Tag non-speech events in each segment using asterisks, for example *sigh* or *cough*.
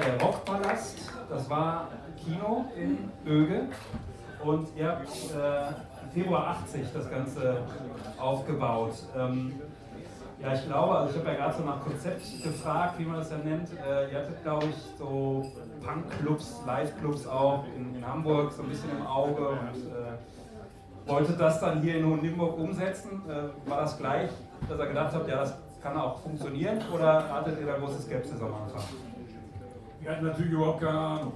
der Rockpalast. Das war Kino in Öge. Und ihr habt äh, Februar 80 das Ganze aufgebaut. Ähm, ja, ich glaube, also ich habe ja gerade so nach Konzept gefragt, wie man das ja nennt. Äh, ihr hattet, glaube ich, so Punk-Clubs, Live-Clubs auch in, in, Hamburg so ein bisschen im Auge und äh, wolltet das dann hier in Hohenlimburg umsetzen. Äh, war das gleich, dass ihr gedacht habt, ja, das kann auch funktionieren oder hattet ihr da große Skepsis am Anfang? Wir hatten natürlich überhaupt keine Ahnung.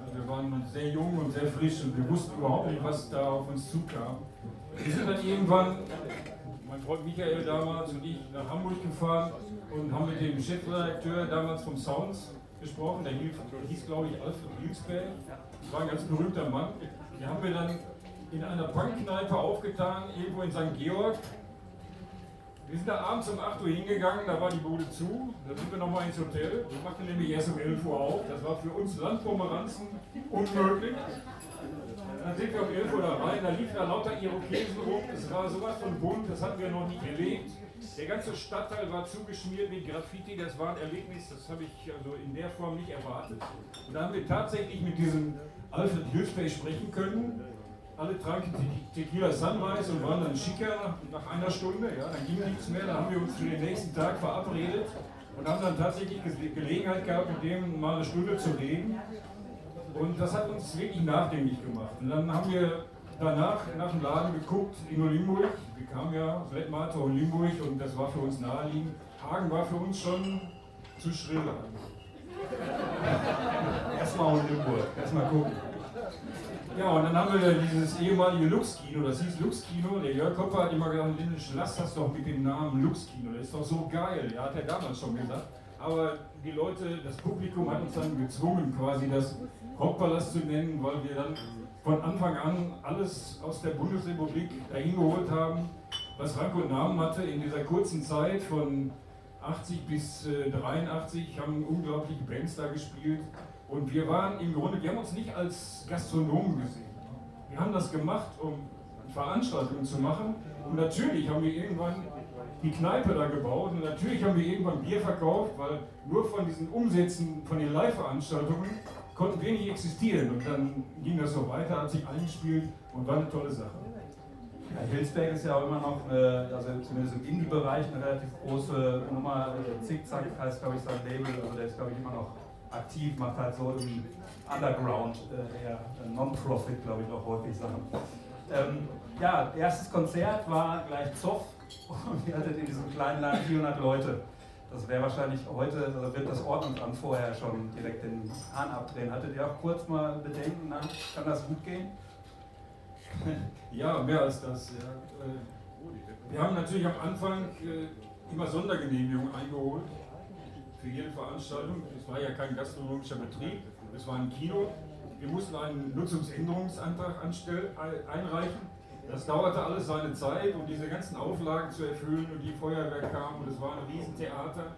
Also wir waren sehr jung und sehr frisch und wir wussten überhaupt nicht, was da auf uns zukam. Wir sind dann irgendwann mein Freund Michael damals und ich nach Hamburg gefahren und haben mit dem Chefredakteur damals vom Sounds gesprochen. Der hieß, glaube ich, Alfred. Das war ein ganz berühmter Mann. Den haben wir dann in einer Punkkneipe aufgetan, irgendwo in St. Georg. Wir sind da abends um 8 Uhr hingegangen, da war die Bude zu. Da sind wir nochmal ins Hotel. Wir machten nämlich erst um 11 Uhr auf. Das war für uns Landpomeranzen unmöglich. Dann sind wir um 11 Uhr da rein, da liefen da lauter Irokesen rum, es war sowas von bunt, das hatten wir noch nie erlebt. Der ganze Stadtteil war zugeschmiert mit Graffiti, das war ein Erlebnis, das habe ich also in der Form nicht erwartet. Und da haben wir tatsächlich mit diesem Alfred Hilsberg sprechen können. Alle tranken Tequila Sunrise und waren dann schicker nach einer Stunde. Ja, dann ging nichts mehr, dann haben wir uns für den nächsten Tag verabredet und haben dann tatsächlich Gelegenheit gehabt, mit dem mal eine Stunde zu reden. Und das hat uns wirklich nachdenklich gemacht. Und dann haben wir danach nach dem Laden geguckt in Olimburg. Wir kamen ja aus Lettmate, Olimburg und das war für uns naheliegend. Hagen war für uns schon zu schrill. Erstmal Olimburg, erstmal gucken. Ja, und dann haben wir dieses ehemalige Lux-Kino, das hieß Lux-Kino. Der Jörg Kopper hat immer gesagt, lass das doch mit dem Namen Lux-Kino, das ist doch so geil. Ja, hat er damals schon gesagt. Aber die Leute, das Publikum hat uns dann gezwungen, quasi das Hauptpalast zu nennen, weil wir dann von Anfang an alles aus der Bundesrepublik dahin geholt haben, was Rang und Namen hatte in dieser kurzen Zeit von 80 bis 83 äh, haben unglaubliche Bands da gespielt und wir waren im Grunde, wir haben uns nicht als Gastronomen gesehen. Wir haben das gemacht, um Veranstaltungen zu machen und natürlich haben wir irgendwann die Kneipe da gebaut und natürlich haben wir irgendwann Bier verkauft, weil nur von diesen Umsätzen von den Live-Veranstaltungen konnten wir nicht existieren. Und dann ging das so weiter, hat sich eingespielt und war eine tolle Sache. Ja, Hilsberg ist ja auch immer noch, eine, also zumindest im Indie-Bereich, eine relativ große Nummer. Zickzack heißt, glaube ich, sein Label. Also der ist, glaube ich, immer noch aktiv, macht halt so im Underground äh, eher Non-Profit, glaube ich, auch häufig Sachen. Ähm, ja, erstes Konzert war gleich Zoff *laughs* und ihr hattet in diesem kleinen Laden 400 Leute. Das wäre wahrscheinlich heute, also wird das Ordnungsamt vorher schon direkt den Hahn abdrehen. Hattet ihr auch kurz mal Bedenken, na, kann das gut gehen? *laughs* Ja, mehr als das. Ja. Äh, wir haben natürlich am Anfang äh, immer Sondergenehmigungen eingeholt für jede Veranstaltung. Es war ja kein gastronomischer Betrieb, es war ein Kino. Wir mussten einen Nutzungsänderungsantrag einreichen das dauerte alles seine Zeit, um diese ganzen Auflagen zu erfüllen und die Feuerwehr kam und es war ein Riesentheater.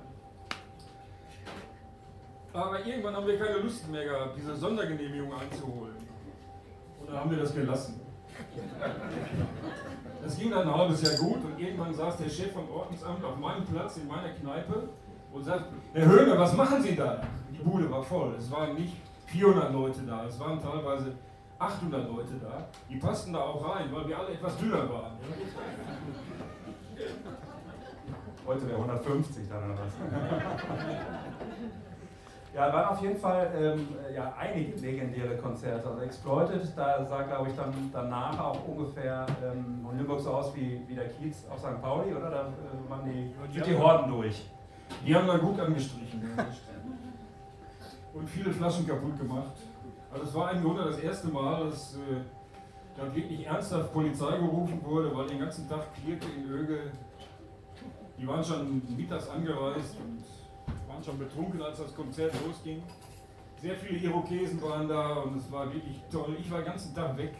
Aber irgendwann haben wir keine Lust mehr gehabt, diese Sondergenehmigung einzuholen. Und dann haben wir das gelassen. Das ging dann ein halbes Jahr gut und irgendwann saß der Chef vom Ordnungsamt auf meinem Platz in meiner Kneipe und sagt, Herr Höhne, was machen Sie da? Die Bude war voll. Es waren nicht 400 Leute da, es waren teilweise 800 Leute da, die passten da auch rein, weil wir alle etwas dünner waren. Heute wäre 150 dann oder was? *laughs* Ja, waren auf jeden Fall ähm, ja, einige legendäre Konzerte. Also Exploited, da sah, glaube ich, dann danach auch ungefähr ähm, Nürnberg so aus wie, wie der Kiez auf St. Pauli, oder? Da äh, waren die, die, die Horden durch. Die haben da gut angestrichen. Und viele Flaschen kaputt gemacht. Also es war im Grunde das erste Mal, dass äh, da wirklich ernsthaft Polizei gerufen wurde, weil den ganzen Tag klirrte in Öge. Die waren schon mittags angereist und waren schon betrunken, als das Konzert losging. Sehr viele Irokesen waren da und es war wirklich toll. Ich war den ganzen Tag weg.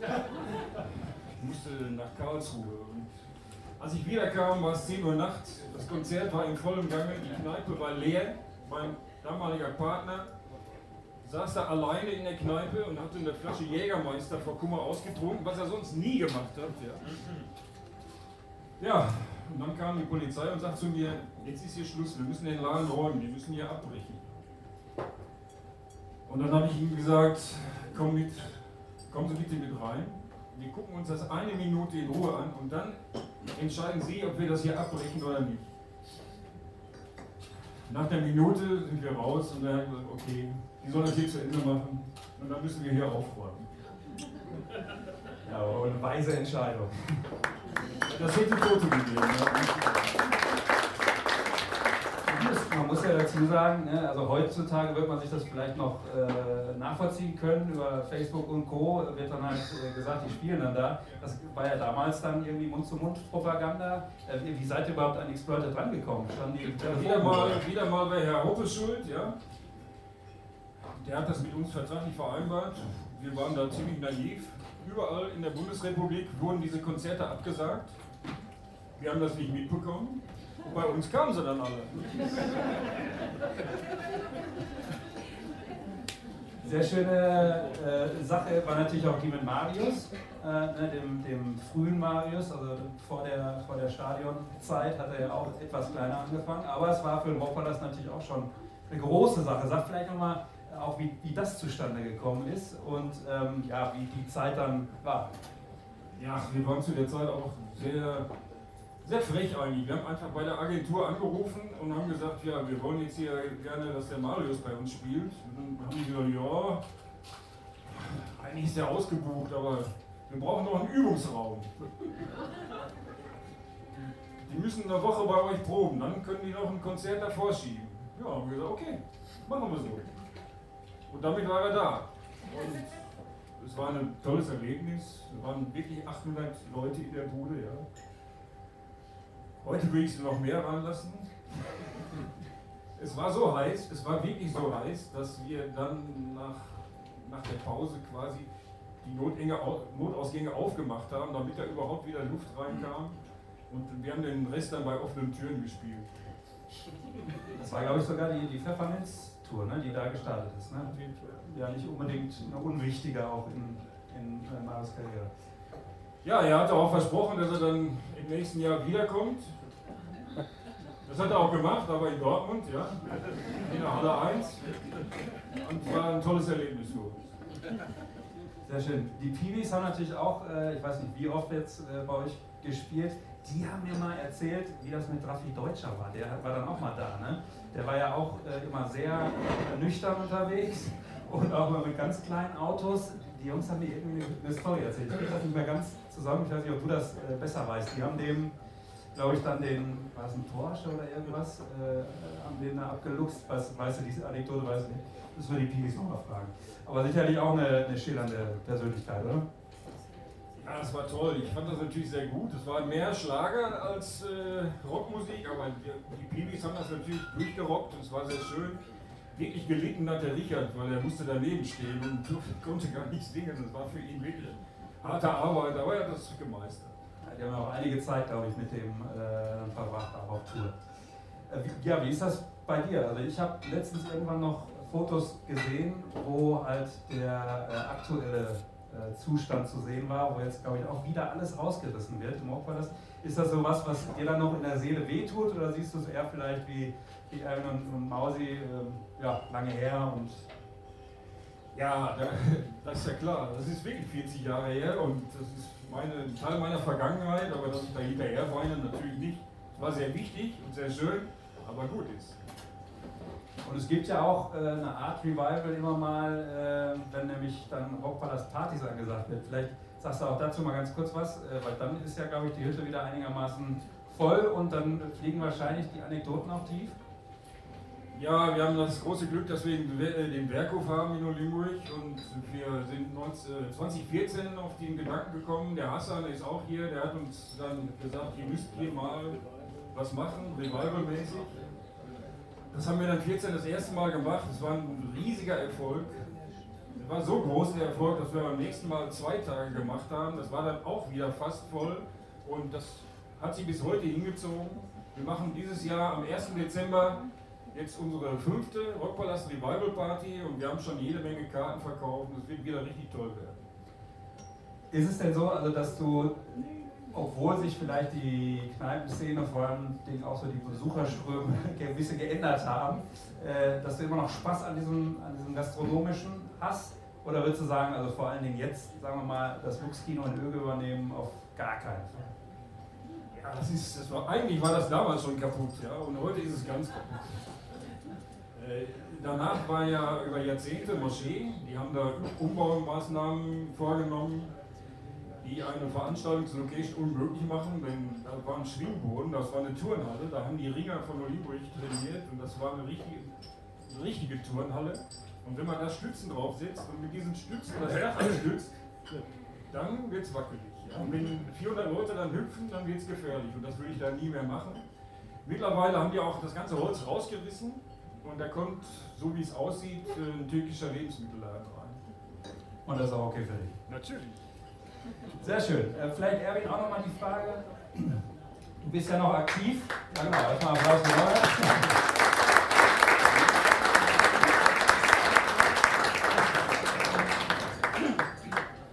Ich musste nach Karlsruhe. Und als ich wiederkam, war es 10 Uhr nachts. Das Konzert war in vollem Gange, die Kneipe war leer. Mein damaliger Partner saß da alleine in der Kneipe und hatte eine Flasche Jägermeister vor Kummer ausgetrunken, was er sonst nie gemacht hat. Ja. ja, und dann kam die Polizei und sagte zu mir, jetzt ist hier Schluss, wir müssen den Laden räumen, wir müssen hier abbrechen. Und dann habe ich ihm gesagt, komm mit, kommen Sie bitte mit rein. Wir gucken uns das eine Minute in Ruhe an und dann entscheiden Sie, ob wir das hier abbrechen oder nicht. Nach der Minute sind wir raus und dann gesagt, okay, die sollen das hier zu Ende machen und dann müssen wir hier aufräumen. Ja, aber eine weise Entscheidung. Das hätte Foto gegeben. Ja man muss ja dazu sagen, ne, also heutzutage wird man sich das vielleicht noch äh, nachvollziehen können, über Facebook und Co. wird dann halt äh, gesagt, die spielen dann da. Das war ja damals dann irgendwie Mund-zu-Mund-Propaganda. Äh, wie seid ihr überhaupt an Exploiter drangekommen? wieder, mal, wieder mal bei Herr Hoppe schuld, ja. Der hat das mit uns vertraglich vereinbart. Wir waren da ziemlich naiv. Überall in der Bundesrepublik wurden diese Konzerte abgesagt. Wir haben das nicht mitbekommen. Bei uns kamen sie dann alle. Sehr schöne äh, Sache war natürlich auch die mit Marius, äh, ne, dem, dem, frühen Marius, also vor der, vor der Stadionzeit hat er ja auch etwas kleiner angefangen, aber es war für den Rockballers natürlich auch schon eine große Sache. Sag vielleicht nochmal auch, wie, wie das zustande gekommen ist und ähm, ja, wie die Zeit dann war. Ja, wir waren zu der Zeit auch sehr sehr frech eigentlich. Wir haben einfach bei der Agentur angerufen und haben gesagt, ja, wir wollen jetzt hier gerne, dass der Marius bei uns spielt. Und dann haben die gesagt, ja, eigentlich ist der ausgebucht, aber wir brauchen noch einen Übungsraum. Die müssen eine Woche bei euch proben, dann können die noch ein Konzert davor schieben. Ja, haben wir gesagt, okay, machen wir so. Und damit war er da. Und es war ein tolles Erlebnis. Es waren wirklich 800 Leute in der Bude, ja. Heute will ich sie noch mehr ranlassen. Es war so heiß, es war wirklich so heiß, dass wir dann nach, nach der Pause quasi die Notenge, Notausgänge aufgemacht haben, damit da überhaupt wieder Luft reinkam. Und wir haben den Rest dann bei offenen Türen gespielt. Das war, glaube ich, sogar die, die Pfefferminz-Tour, ne, die da gestartet ist. Ne? Ja, nicht unbedingt eine unwichtige auch in, in, in Marius Karriere. Ja, er hatte auch versprochen, dass er dann im nächsten Jahr wiederkommt. Das hat er auch gemacht, aber in Dortmund, ja, in der Halle 1. Und war ein tolles Erlebnis für uns. Sehr schön. Die Piwis haben natürlich auch, äh, ich weiß nicht wie oft jetzt äh, bei euch gespielt. Die haben mir mal erzählt, wie das mit Raffi Deutscher war. Der war dann auch mal da. Ne? Der war ja auch äh, immer sehr nüchtern unterwegs und auch immer mit ganz kleinen Autos. Die Jungs haben mir irgendwie eine Story erzählt. Ich kriege das nicht mehr ganz zusammen. Ich weiß nicht, ob du das besser weißt. Die haben dem glaube ich, dann den, war es ein Porsche oder irgendwas, äh, haben den da abgeluchst. Weißt, weißt du, diese Anekdote weiß ich nicht. Das würde die Pigis nochmal fragen. Aber sicherlich auch eine, eine schillernde Persönlichkeit, oder? Ja, das war toll. Ich fand das natürlich sehr gut. Es war mehr Schlager als äh, Rockmusik, aber die, die Pibis haben das natürlich durchgerockt und es war sehr schön. Wirklich gelitten hat der Richard, weil er musste daneben stehen und konnte gar nicht singen. Das war für ihn wirklich harte Arbeit, aber er hat das gemeistert. Die haben auch einige Zeit, glaube ich, mit dem äh, verbracht, auch auf Tour. Äh, ja, wie ist das bei dir? Also ich habe letztens irgendwann noch Fotos gesehen, wo halt der äh, aktuelle äh, Zustand zu sehen war, wo jetzt, glaube ich, auch wieder alles rausgerissen wird im Oktober. Ist das so was, was dir dann noch in der Seele wehtut oder siehst du es eher vielleicht wie, wie Erwin und, und Mausi, ähm, ja, lange her und ja, *laughs* das ist ja klar. Das ist wirklich 40 Jahre her und das ist meine, Teil meiner Vergangenheit, aber dass ich da hinterher weine, natürlich nicht. Es war sehr wichtig und sehr schön, aber gut ist. Und es gibt ja auch äh, eine Art Revival immer mal, äh, wenn nämlich dann Rockpalast Partys angesagt wird. Vielleicht sagst du auch dazu mal ganz kurz was, äh, weil dann ist ja, glaube ich, die Hütte wieder einigermaßen voll und dann fliegen wahrscheinlich die Anekdoten auch tief. Ja, wir haben das große Glück, dass wir äh, den Werkhof haben in Olimburg und wir sind 19, 2014 äh, auf den Gedanken gekommen, der Hassan ist auch hier, der hat uns dann gesagt, ihr müsst hier mal was machen, revivalmäßig. Das haben wir dann 14 das erste Mal gemacht, es war ein riesiger Erfolg. Es war so groß der Erfolg, dass wir beim nächsten Mal zwei Tage gemacht haben. Das war dann auch wieder fast voll und das hat sich bis heute hingezogen. Wir machen dieses Jahr am 1. Dezember jetzt unsere fünfte Rockpalast Revival Party und wir haben schon jede Menge Karten verkauft und es wird wieder richtig toll werden. Ist es denn so, also dass du obwohl sich vielleicht die Kneipenszene, vor allem auch so die Besucherströme, *laughs* gewisse geändert haben, äh, dass du immer noch Spaß an diesem, an diesem Gastronomischen hast? Oder würdest du sagen, also vor allen Dingen jetzt, sagen wir mal, das Lux-Kino in Öge übernehmen, auf gar keinen Fall? Ja, das ist, das war, eigentlich war das damals schon kaputt, ja, und heute ist es ganz kaputt. Äh, danach war ja über Jahrzehnte Moschee, die haben da Umbaumaßnahmen vorgenommen, die eine Veranstaltungslocation unmöglich machen, denn da war ein Schwingboden, das war eine Turnhalle, da haben die Ringer von Oliebrich trainiert und das war eine richtige, eine richtige Turnhalle. Und wenn man da Stützen drauf setzt und mit diesen Stützen das Dach anstützt, dann wird es wackelig. Ja. Und wenn 400 Leute dann hüpfen, dann wird es gefährlich und das würde ich da nie mehr machen. Mittlerweile haben die auch das ganze Holz rausgerissen und da kommt, so wie es aussieht, ein türkischer Lebensmittelladen rein. Und das ist auch okay für dich? Natürlich. Sehr schön. Äh, vielleicht Erwin auch nochmal die Frage. Du bist ja noch aktiv. Ja, genau. Erstmal Applaus für Norbert.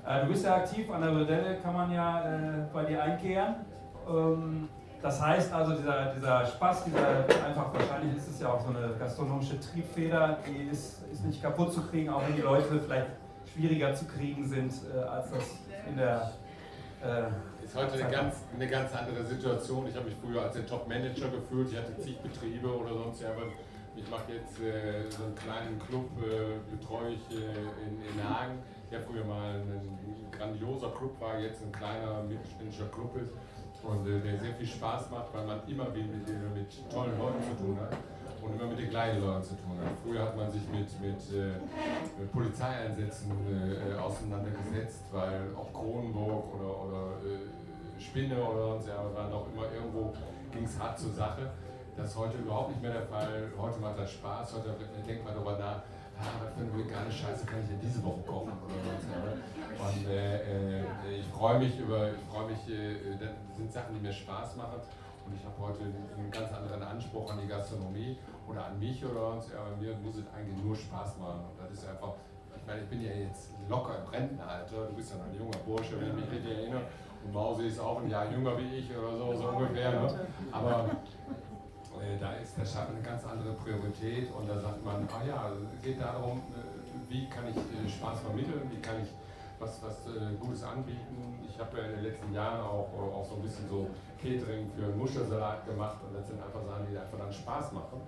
Äh, du bist ja aktiv an der Bredelle, kann man ja äh, bei dir einkehren. Das heißt also, dieser, dieser Spaß, dieser einfach, wahrscheinlich ist es ja auch so eine gastronomische Triebfeder, die ist, ist nicht kaputt zu kriegen, auch wenn die Leute vielleicht schwieriger zu kriegen sind, äh, als das in der. Äh, ist heute eine ganz, eine ganz andere Situation. Ich habe mich früher als den Top-Manager gefühlt. Ich hatte zig Betriebe oder sonst aber ich mache jetzt äh, so einen kleinen Club, äh, betreue ich äh, in, in Hagen, der früher mal ein, grandioser Club war, jetzt ein kleiner mittelständischer Club ist und äh, der sehr viel Spaß macht, weil man immer wieder mit, mit tollen Leuten zu tun hat und immer mit den gleichen Leuten zu tun hat. Früher hat man sich mit, mit, äh, mit Polizeieinsätzen äh, auseinandergesetzt, weil ob Kronenburg oder, oder äh, Spinne oder sonst ja, war doch immer irgendwo ging es hart zur Sache. Das ist heute überhaupt nicht mehr der Fall. Heute macht das Spaß, heute denkt man darüber nach, für eine vegane Scheiße kann ich denn diese Woche kochen sonst ja. Und äh, äh, ich freue mich über, ich freue mich, äh, das sind Sachen, die mir Spaß machen. Und ich habe heute einen ganz anderen Anspruch an die Gastronomie oder an mich oder uns. Ja, bei mir muss es eigentlich nur Spaß machen. Und das ist einfach, ich meine, ich bin ja jetzt locker im Rentenalter. Du bist ja noch ein junger Bursche, wenn ich mich richtig erinnere. Und Mausi ist auch ein Jahr jünger wie ich oder so, so ungefähr. Ne? Aber äh, da ist der Schatten eine ganz andere Priorität. Und da sagt man, ah ja, es geht darum, äh, wie kann ich äh, Spaß vermitteln, wie kann ich was, was äh, Gutes anbieten. Ich habe ja in den letzten Jahren auch, äh, auch so ein bisschen so Catering für Muschelsalat gemacht und das sind einfach Sachen, die einfach dann Spaß machen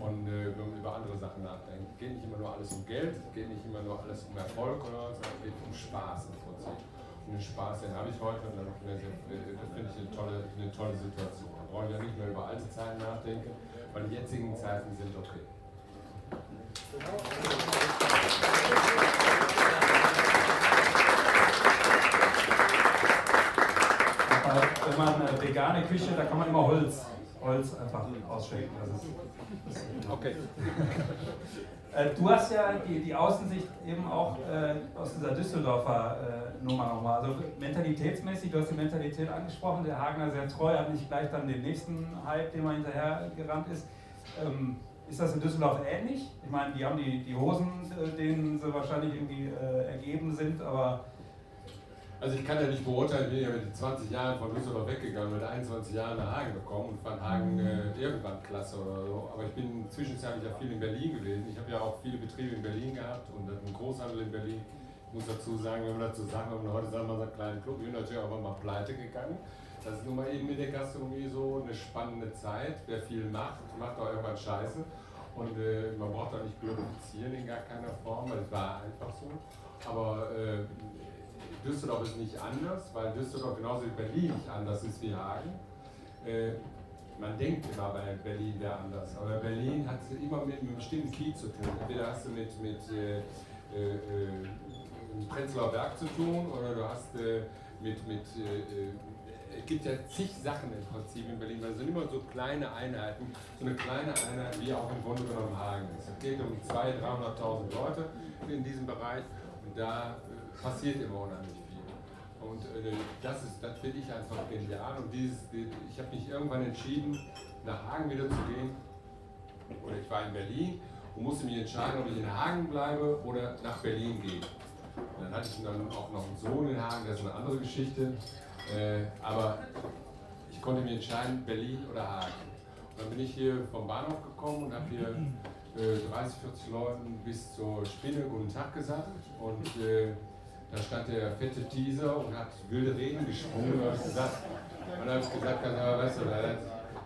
und äh, wenn man über andere Sachen nachdenkt. Es geht nicht immer nur alles um Geld, es geht nicht immer nur alles um Erfolg, sondern es geht um Spaß im Prinzip. Und den Spaß, den habe ich heute und das finde ich eine tolle, eine tolle Situation. Man braucht ja nicht mehr über alte Zeiten nachdenken, weil die jetzigen Zeiten sind okay. wenn man eine vegane Küche, da kann man immer Holz, Holz einfach ausschenken. okay. *laughs* Äh, du hast ja die, die Außensicht eben auch äh, aus dieser Düsseldorfer äh, Nummer nochmal. Also mentalitätsmäßig, du hast die Mentalität angesprochen, der Hagener sehr treu, hat nicht gleich dann den nächsten Hype, dem er hinterher gerannt ist. Ähm, ist das in Düsseldorf ähnlich? Ich meine, die haben die, die Hosen, äh, denen sie wahrscheinlich irgendwie äh, ergeben sind, aber also ich kann ja nicht beurteilen, ich bin ja mit 20 Jahren von Düsseldorf weggegangen, mit 21 Jahren nach Hagen gekommen und fand Hagen mhm. äh, irgendwann klasse oder so. Aber ich bin zwischenzeitlich ja viel in Berlin gewesen. Ich habe ja auch viele Betriebe in Berlin gehabt und einen Großhandel in Berlin. Ich muss dazu sagen, wenn man dazu sagen, wenn man heute sagt, man sagt kleinen Club, wir sind natürlich auch mal pleite gegangen. Das ist nun mal eben mit der Gastronomie so eine spannende Zeit. Wer viel macht, macht auch irgendwann Scheiße. Und äh, man braucht auch nicht glorifizieren in gar keiner Form, weil es war einfach so. Aber äh, Düsseldorf ist nicht anders, weil Düsseldorf genauso wie Berlin nicht anders ist wie Hagen. Äh, man denkt immer bei Berlin wäre anders, aber Berlin hat immer mit einem bestimmten Key zu tun. Entweder hast du mit, mit äh, äh, äh Prenzlauer Berg zu tun oder du hast äh, mit, mit es gibt ja zig Sachen im Prinzip in Berlin, weil es sind immer so kleine Einheiten, so eine kleine Einheit wie auch im Grunde genommen Hagen ist. Es geht um 200.000, 300.000 Leute in diesem Bereich und da passiert immer unheimlich viel. Und äh, das, das finde ich einfach genial. Und dieses, ich habe mich irgendwann entschieden, nach Hagen wieder zu gehen. Oder ich war in Berlin und musste mich entscheiden, ob ich in Hagen bleibe oder nach Berlin gehe. Und dann hatte ich dann auch noch einen Sohn in Hagen, das ist eine andere Geschichte. Äh, aber ich konnte mich entscheiden, Berlin oder Hagen. Und dann bin ich hier vom Bahnhof gekommen und habe hier äh, 30, 40 Leuten bis zur Spinne guten Tag gesagt. Und äh, da stand der fette Teaser und hat wilde Reden gesprungen. Und, dann habe ich gesagt, ja, weißt du,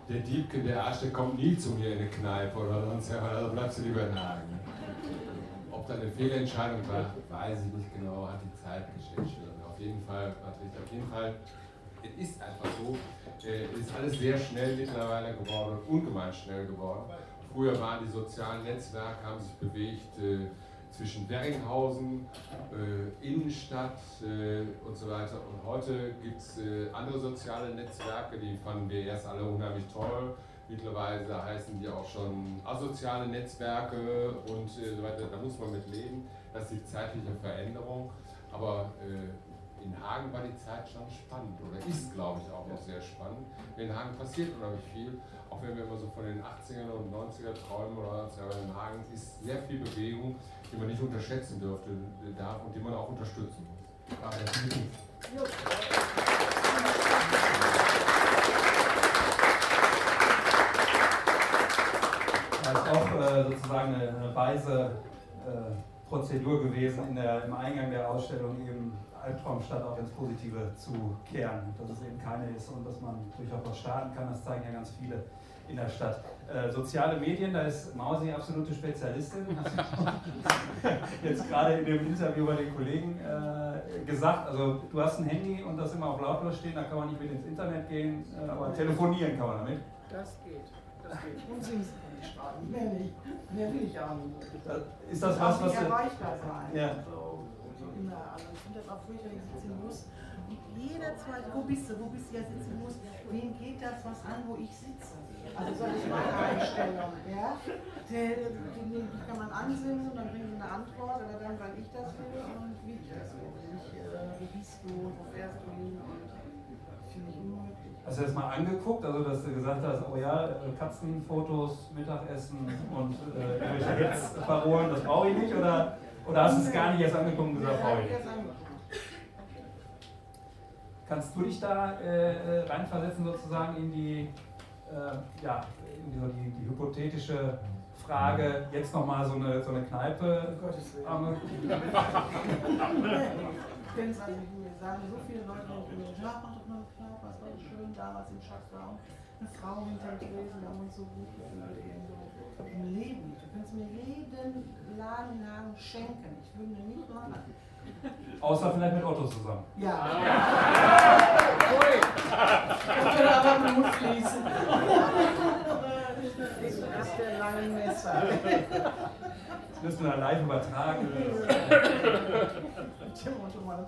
der Diebke, der Arsch, der kommt nie zu mir in eine Kneipe oder sonst, also bleibst du lieber in. Ob da eine Fehlentscheidung war, weiß ich nicht genau, hat die Zeit geschätzt. Auf jeden Fall, Patrick, auf jeden Fall, es ist einfach so, äh, es ist alles sehr schnell mittlerweile geworden und ungemein schnell geworden. Früher waren die sozialen Netzwerke, haben sich bewegt, äh, zwischen Berringhausen, äh, Innenstadt äh, und so weiter. Und heute gibt es äh, andere soziale Netzwerke, die fanden wir erst alle unheimlich toll. Mittlerweile heißen die auch schon asoziale Netzwerke und äh, so weiter. Da muss man mit leben. Das ist die zeitliche Veränderung. Aber äh, in Hagen war die Zeit schon spannend oder ist, glaube ich, auch noch sehr spannend. In Hagen passiert unheimlich viel auch wenn wir immer so von den 80er und 90er träumen oder so, aber in Hagen ist sehr viel Bewegung, die man nicht unterschätzen dürfte, darf und die man auch unterstützen muss. Definitiv. Das ist auch äh, sozusagen eine, eine weise äh, Prozedur gewesen, der, im Eingang der Ausstellung eben Albtraumstadt auch ins Positive zu kehren. Dass es eben keine ist und dass man durchaus was starten kann, das zeigen ja ganz viele in der Stadt. Äh, soziale Medien, da ist Mausi absolute Spezialistin. *laughs* Jetzt gerade in dem Interview bei den Kollegen äh, gesagt, also du hast ein Handy und das immer auf lautlos stehen, da kann man nicht mit ins Internet gehen, äh, aber telefonieren kann man damit. Das geht. Das geht. Und schreiben. Mehr nicht. Mehr will ich auch nicht. Ist das was, was... erreichbar sein. Ja. Also, immer. Also ich finde das auch furchtbar, wenn ich sitzen muss. Jeder zweite, wo bist du, wo bist du ja sitzen muss, wem geht das was an, wo ich sitze? Also das ist meine Einstellung. Ja? Die, die, die, kann man ansehen und dann bringen sie eine Antwort, aber dann, weil ich das will und wie ich das will. Nicht, äh, wie bist du, wo fährst du hin und ich. Hast du das mal angeguckt, also dass du gesagt hast, oh ja, Katzenfotos, Mittagessen und äh, irgendwelche Hetzparolen, das brauche ich nicht? Oder, oder hast du es gar nicht erst angeguckt und gesagt, brauche ich nicht? Kannst du dich da äh, äh reinversetzen sozusagen in die äh, ja, die, die, hypothetische Frage, jetzt nochmal so eine, so eine Kneipe. Gottes Willen. Ähm, *laughs* ich kenne es also, mir sagen so viele Leute, die ja, mach doch mal eine Kneipe, damals im Schatzraum. Eine Frau hinter dem Tresen, wir haben uns so gut gefühlt Im Leben. Du könntest mir jeden Laden Hagen schenken. Ich würde mir nicht machen. Außer vielleicht mit Otto zusammen. Ja. Würde aber Blut fließen. Ich ist der lange Messer. Das müssen wir live übertragen. Ich habe schon mal eine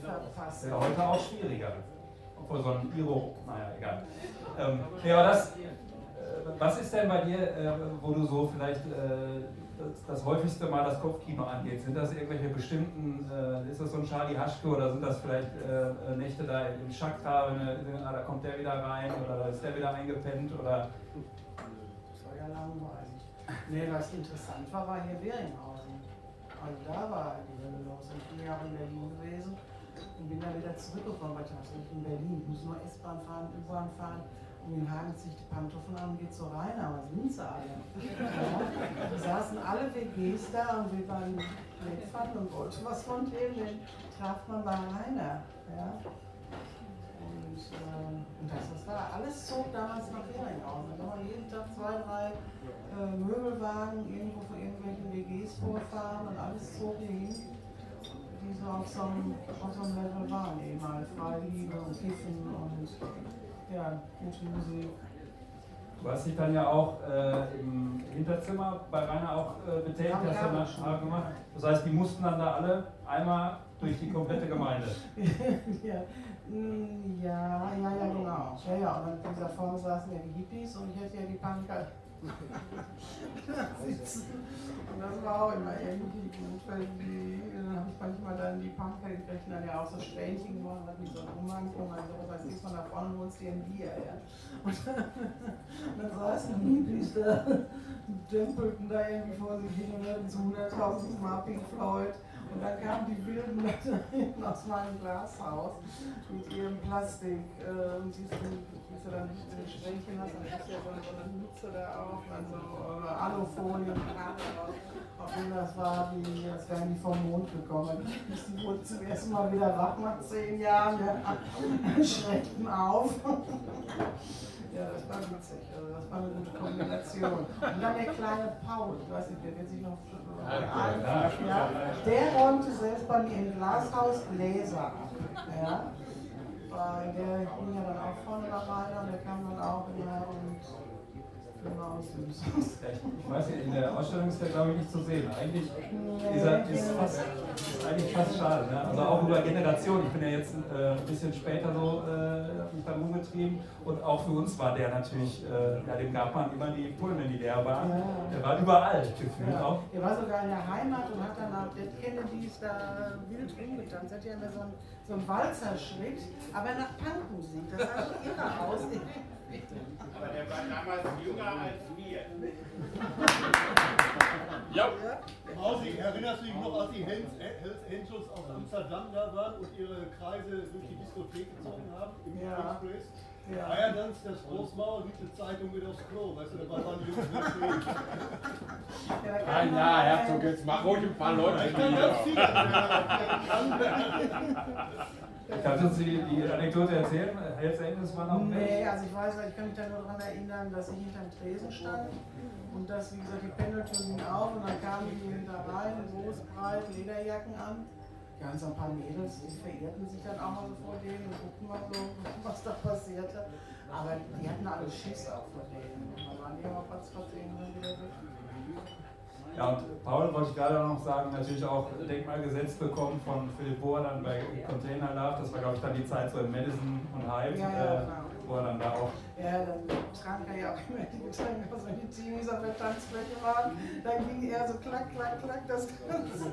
Verpasst. Ja, heute auch schwieriger. Obwohl so ein Iro, naja, egal. Ähm, ja, aber das, äh, was ist denn bei dir, äh, wo du so vielleicht äh, das, das, häufigste Mal das Kopfkino angeht? Sind das irgendwelche bestimmten, äh, ist das so ein Charlie Haschke oder sind das vielleicht äh, Nächte da im Chakra, wenn, ah, da kommt der wieder rein oder da ist der wieder eingepennt oder? Das war ja langweilig. Nee, was interessant war, war hier Beringhausen. Also da war die Hölle los. Ich bin ja auch in Berlin gewesen und bin dann wieder zurückgekommen, weil ich dachte, ich in Berlin, ich muss nur S-Bahn fahren, U-Bahn fahren und in Hagen sich die Pantoffeln an und geht so rein, aber sind sie alle. Ja. Da saßen alle WGs da und wir waren mitfahren und wollten was von dem, den traf man bei Rainer. Ja. Und, äh, und das, das war alles zog damals nach Heringhausen. Da waren jeden Tag zwei, drei äh, Möbelwagen irgendwo von irgendwelchen WGs vorfahren und alles zog hier hin die so auf so einem, auf so einem Level waren, eben halt Freiliebe und Kiffen und ja, gute Musik. Du hast dich dann ja auch äh, im Hinterzimmer bei Rainer auch äh, betätigt, hast du ja schon gemacht. Das heißt, die mussten dann da alle einmal durch die komplette Gemeinde. *laughs* ja. Mm, ja, ja, ja, genau. Ja, ja, und in dieser Form saßen ja die Hippies und ich hätte ja die Punker sitzen. *laughs* Und das war auch immer irgendwie gut, weil die, dann habe ich manchmal dann die Punker, die kriegten dann ja auch so Strähnchen gemacht, mit so einem Umhang und dann so, was ist von da vorne holst dir ein Bier, ja. *laughs* Und, dann saßen die Hippies da, dümpelten da irgendwie vor sich hin und hörten zu 100.000 Mal Pink Floyd Und dann kamen die wilden Leute *laughs* aus meinem Glashaus mit ihrem Plastik, äh, diesen, diese dann nicht den Schränkchen hast, dann ist ja so, eine Mütze da auf, also äh, Alufolie, auf denen das war, wie, als wären die vom Mond gekommen. Die wurden zum ersten Mal wieder wach nach zehn Jahren, ja, *laughs* schreckten auf. Ja, das war witzig. Also das war eine gute Kombination. Und dann der kleine Paul, ich weiß nicht, wer wird sich noch ja, ja, der räumte selbst bei mir im Glashaus Gläser ab. Ja. Weil der ging ja dann auch vorne nach rein und der kam dann auch immer und ich weiß nicht, in der Ausstellung ist der glaube ich nicht zu sehen. Eigentlich dieser, ist, fast, ist eigentlich fast schade. Ne? Also auch über Generationen. Ich bin ja jetzt äh, ein bisschen später so äh, mich dann umgetrieben und auch für uns war der natürlich, äh, ja, dem gab man immer die Pullen, die leer waren. Ja. Der war überall gefühlt ja. auch. Der war sogar in der Heimat und hat dann auch Dead Kennedys da wild rumgetanzt. Hat ja immer so einen, so einen Walzerschritt, aber nach Punkmusik. Das sah schon irre aus. Aber der war damals jünger als wir. Ja. Mausi, erinnerst du dich noch, als die Hells Angels aus Amsterdam da waren und ihre Kreise durch die Diskothek gezogen haben? Im Ja. Express? Ja. Bayerdanz, das Großmauer, liegt eine Zeitung mit aufs Klo, weißt du, da war dann Jungs Schweden. Ja, Ah, noch- Herzog, jetzt mach ruhig ein paar Leute Ich kann ganz viel. Kannst du uns die, die Anekdote erzählen? Hells Angels waren auch Nee, also ich weiß, ich kann mich da nur daran erinnern, dass ich hinterm Tresen stand und dass, wie gesagt, die Pendeltür ging auf und dann kamen die da rein, groß, breit, Lederjacken an. Ja, und so ein paar Mädels, die verehrten sich dann auch mal so vor denen und guckten mal so, *laughs* was da passierte. Aber die hatten alle Schiss auch vor denen. Und dann waren die aber trotzdem dann wieder weg. Ja, und Paul wollte ich gerade noch sagen, natürlich auch Denkmal gesetzt bekommen von Philipp Bohr dann bei Container Love. Das war, glaube ich, dann die Zeit so in Madison und Hyde, Ja, ja, genau. Er dann da auch. Ja, dann trank er ja auch immer die Getränke, wenn die Teenies auf der Tanzfläche waren, dann ging er so klack, klack, klack, das Ganze.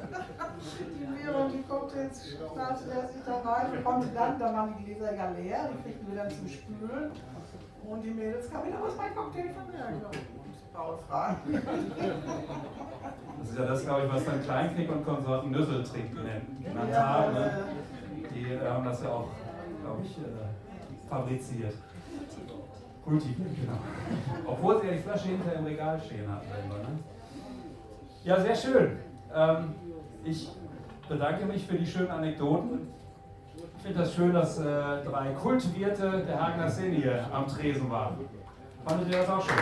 Die Bier und die Cocktails strahlte er sich da rein, konnte dann, da waren die Gläser ja leer, die kriegten wir dann zum Spülen. Und die Mädels kamen wieder aus mein Cocktail von mir. Paul fragen. Das ist ja das, glaube ich, was dann Kleinknick und Konsorten Nüsseltrick genannt, haben. Ne? äh, Die äh, haben das ja auch, glaube ich, äh, fabriziert. Kultiviert, genau. *laughs* Obwohl sie ja die Flasche hinter im Regal stehen. Selber, ne? Ja, sehr schön. Ähm, ich bedanke mich für die schönen Anekdoten. Ich finde das schön, dass äh, drei Kultivierte der Hagener Szene hier am Tresen waren. Fandet ihr das auch schön?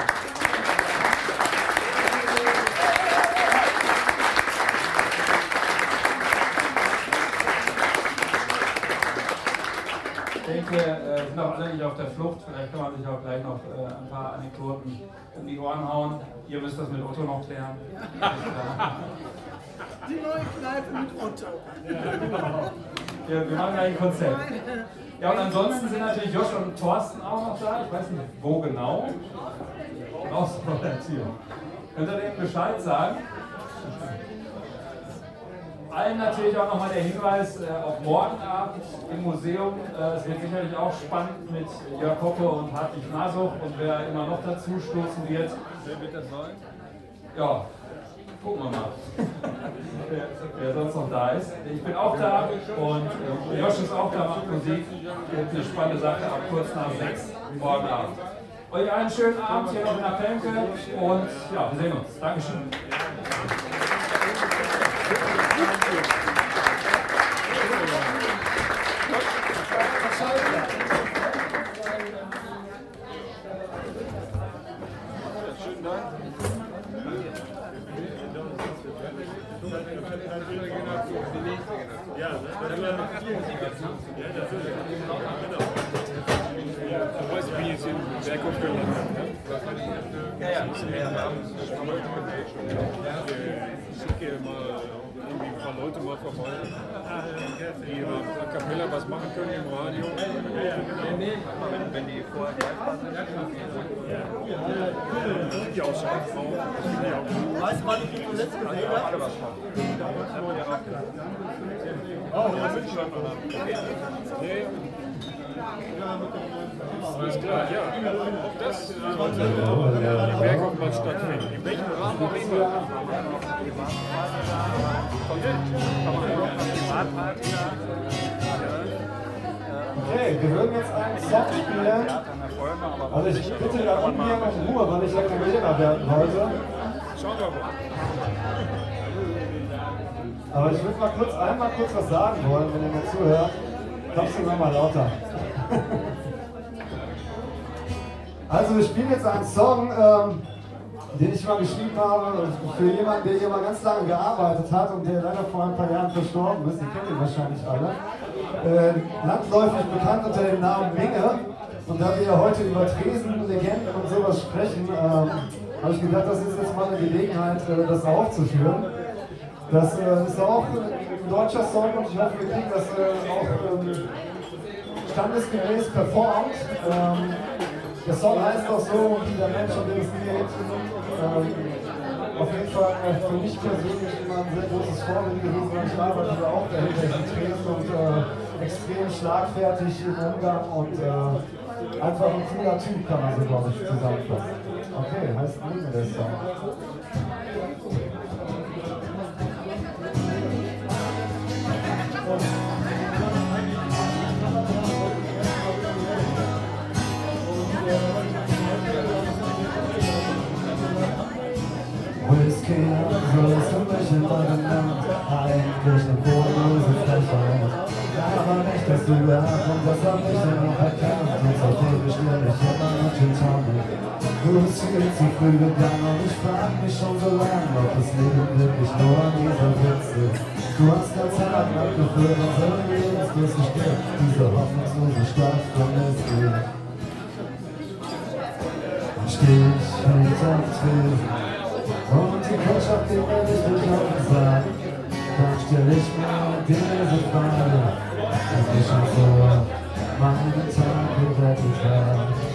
Ich denke, äh, sind auch alle nicht auf der Flucht. Vielleicht kann man sich auch gleich noch äh, ein paar Anekdoten um die Ohren hauen. Ihr müsst das mit Otto noch klären. *laughs* Die neue Kneipe mit Otto. Wir, wir machen gleich ein Konzept. Ja, und ansonsten sind natürlich Josh und Thorsten auch noch da. Ich weiß nicht, wo genau. Raus vor der Tür. Könnt ihr denen Bescheid sagen? Allen natürlich auch nochmal der Hinweis äh, auf morgen Abend im Museum. Äh, es wird sicherlich auch spannend mit Jörg Hoppe und Hartwig Nasuch und wer immer noch dazu stoßen wird. Wer wird das sein? Ja, gucken wir mal, *laughs* wer, wer sonst noch da ist. Ich bin auch da und äh, Josh ist auch da, macht Musik. Wird eine spannende Sache ab kurz nach sechs morgen Abend. Euch einen schönen Abend hier noch in der Pemke und ja, wir sehen uns. Dankeschön. Ich bin jetzt im Berghof gelandet. Ja, ja. Ich schicke mal irgendwie ein paar Leute mal vorbei, die mal a cappella was machen können im Radio. Wenn die vorher greifbar sind. Die auch scharf drauf. Die auch Weißt du, wann ich die zuletzt gesehen habe? Oh, ja. Ja, mit dem Alles klar, ja. Auch das sollte im Berghauptplatz stattfinden. In welchem Rahmen auch immer. Okay, wir würden jetzt einen Song spielen. Also ich bitte da unten hier noch Ruhe, weil ich ja Lehrer werden wollte. Aber ich würde mal kurz einmal kurz was sagen wollen, wenn ihr mir zuhört. Klopfst du mal lauter. *laughs* Also wir spielen jetzt einen Song, ähm, den ich mal geschrieben habe für jemanden, der hier mal ganz lange gearbeitet hat und der leider vor ein paar Jahren verstorben ist. Den kennt ihr wahrscheinlich alle. Äh, landläufig bekannt unter dem Namen Minge. Und da wir heute über Tresen, Legenden und sowas sprechen, ähm, habe ich gedacht, das ist jetzt mal eine Gelegenheit, äh, das aufzuführen. Das äh, ist auch ein deutscher Song und ich hoffe, wir kriegen das äh, auch ähm, standesgemäß performt. Ähm, der Song heißt auch so, wie der Mensch, um den es geht. Ähm, auf jeden Fall äh, für mich persönlich immer ein sehr großes Vorbild gewesen, ich arbeite auch dahinter in Tresen und äh, extrem schlagfertig im Umgang und äh, einfach ein cooler Typ, kann man so, glaube ich, zusammenfassen. Okay, heißt Minge der Song. Whisky, so ist für mich immer genannt. Eigentlich eine bodenlose Frechheit. Aber nicht, dass du und das hab ich ja noch erkannt. Und seitdem bestell ich immer noch Gin Tonic. Du bist viel zu früh gegangen und ich frag mich schon so lange, ob das Leben wirklich nur an dieser Witz ist. Du hast ganz hart abgeführt und so ein Lebensfluss gestört. Diese hoffnungslose Stadt vermisst dich. Stich hinterm Tritt und die Kundschaft, die mir nicht durchschauen sagt, dann stell ich mir diese Frage, ob ich schon so meinen Tag gerettet habe. What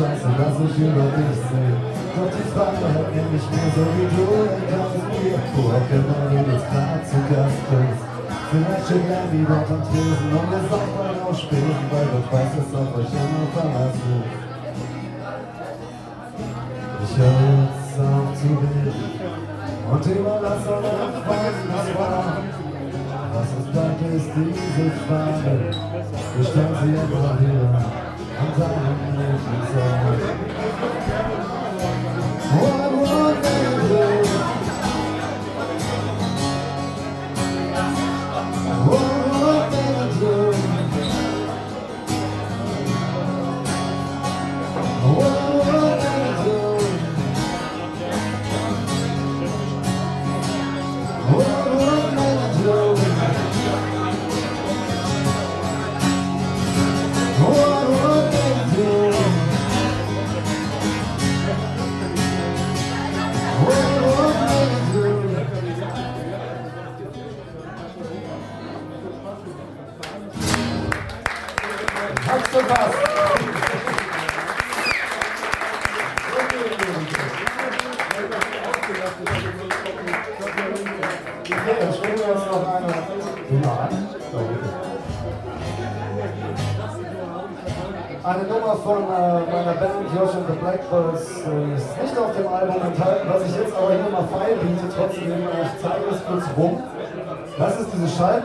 scheiße, dass ich über dich seh. Doch die nehme ich mir so wie du in ganzes Bier, wo auch immer du jetzt grad zu Gast bist. Vielleicht steht Lenny dort am Tresen und wir sagt mal ausspielen, weil du weißt, dass auf euch immer Verlass liegt. Ich höre jetzt auf zu reden und überlass euren Freunden das Wort. Was uns bleibt, ist diese Frage. Wir stellen sie immer wieder an deinem Thank you.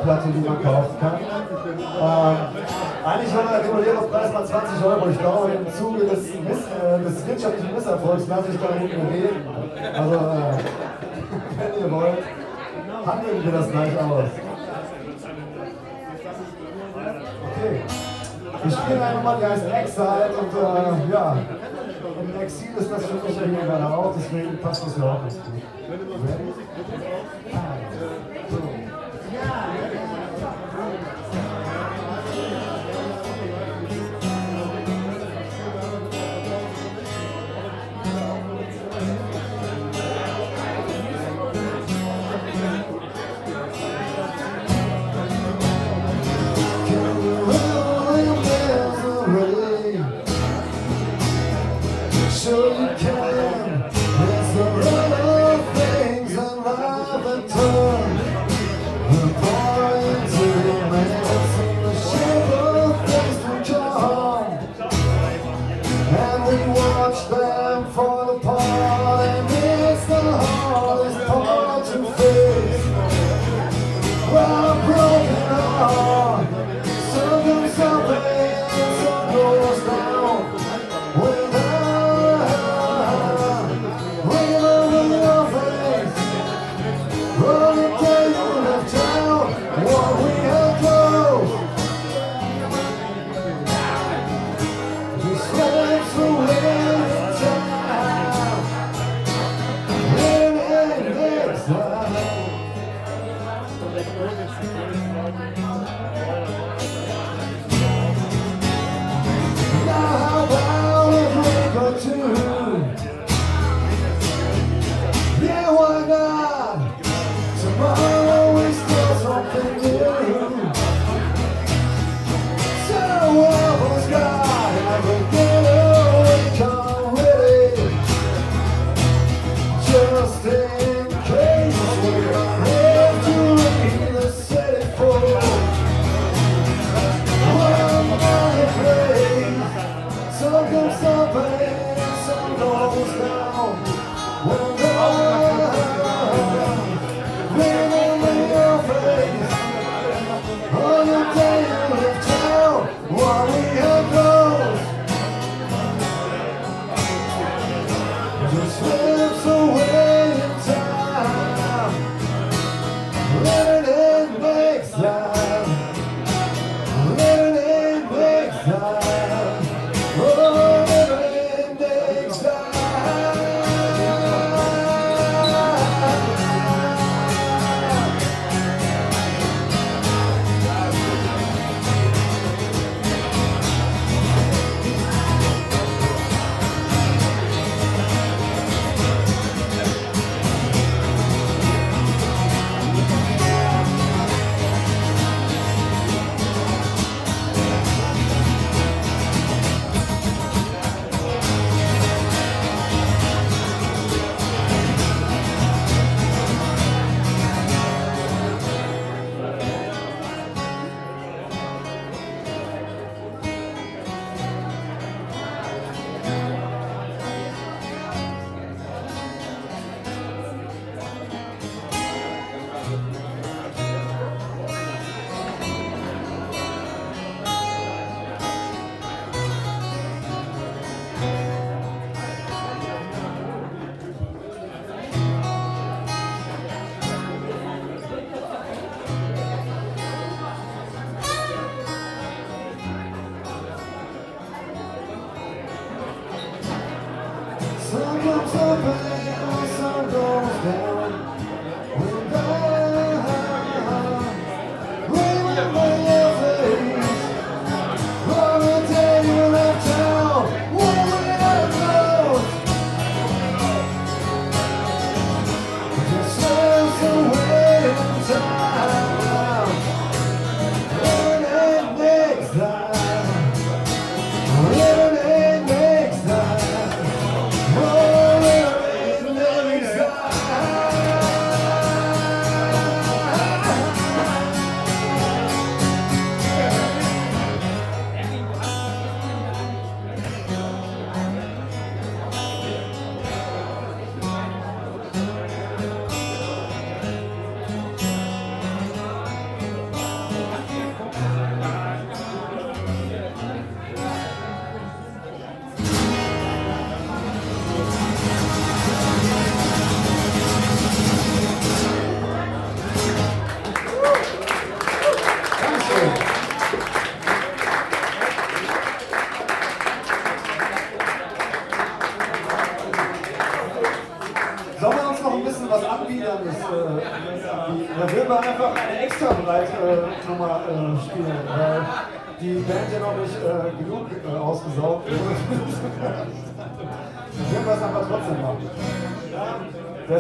Platte, die man kaufen kann. Ähm, eigentlich war der Jubiläumspreis mal 20 Euro. Ich glaube, im Zuge des, Miss, äh, des wirtschaftlichen Misserfolgs lasse ich da hinten reden. Also, äh, *laughs* wenn ihr wollt, handeln wir das gleich aus. Okay. Ich spiele eine Mann, die heißt Exile und äh, ja, im Exil ist das für mich ja hier gerade auch, deswegen passt das ja auch ganz gut.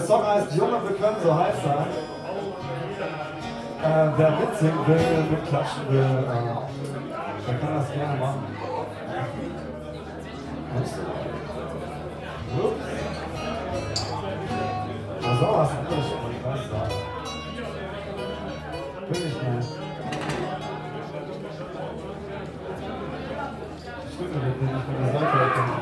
Song heißt Junge, wir können so heiß sein. Äh, wer mitsingen will, mitklatschen will, äh, der kann das gerne machen. Ups. So also, was denn ich? Ich weiß da. Bin ich mal. Stimme, wenn ich mir das Leute erkenne.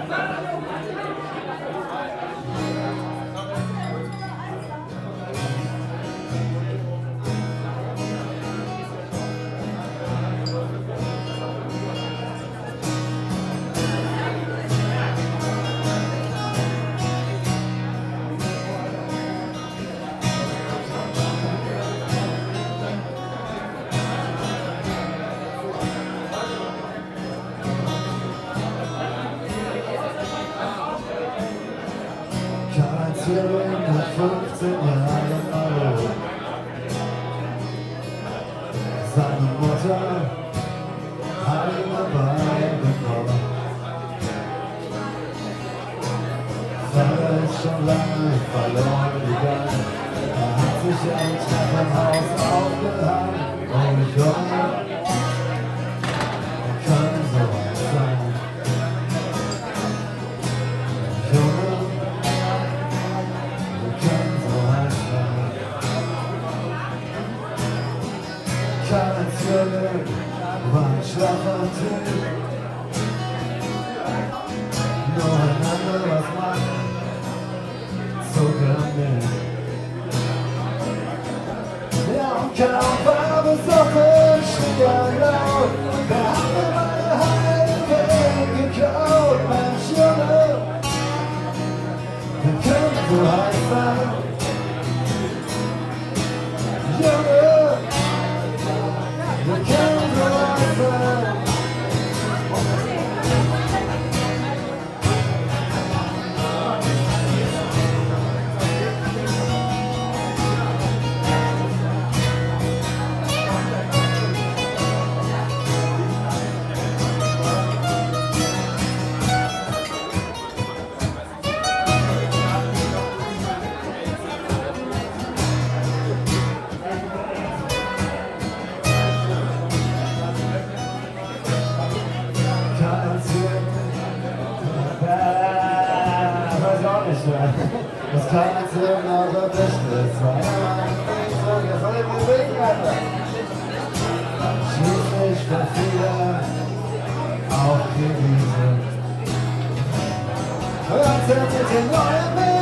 I tell you to what it means.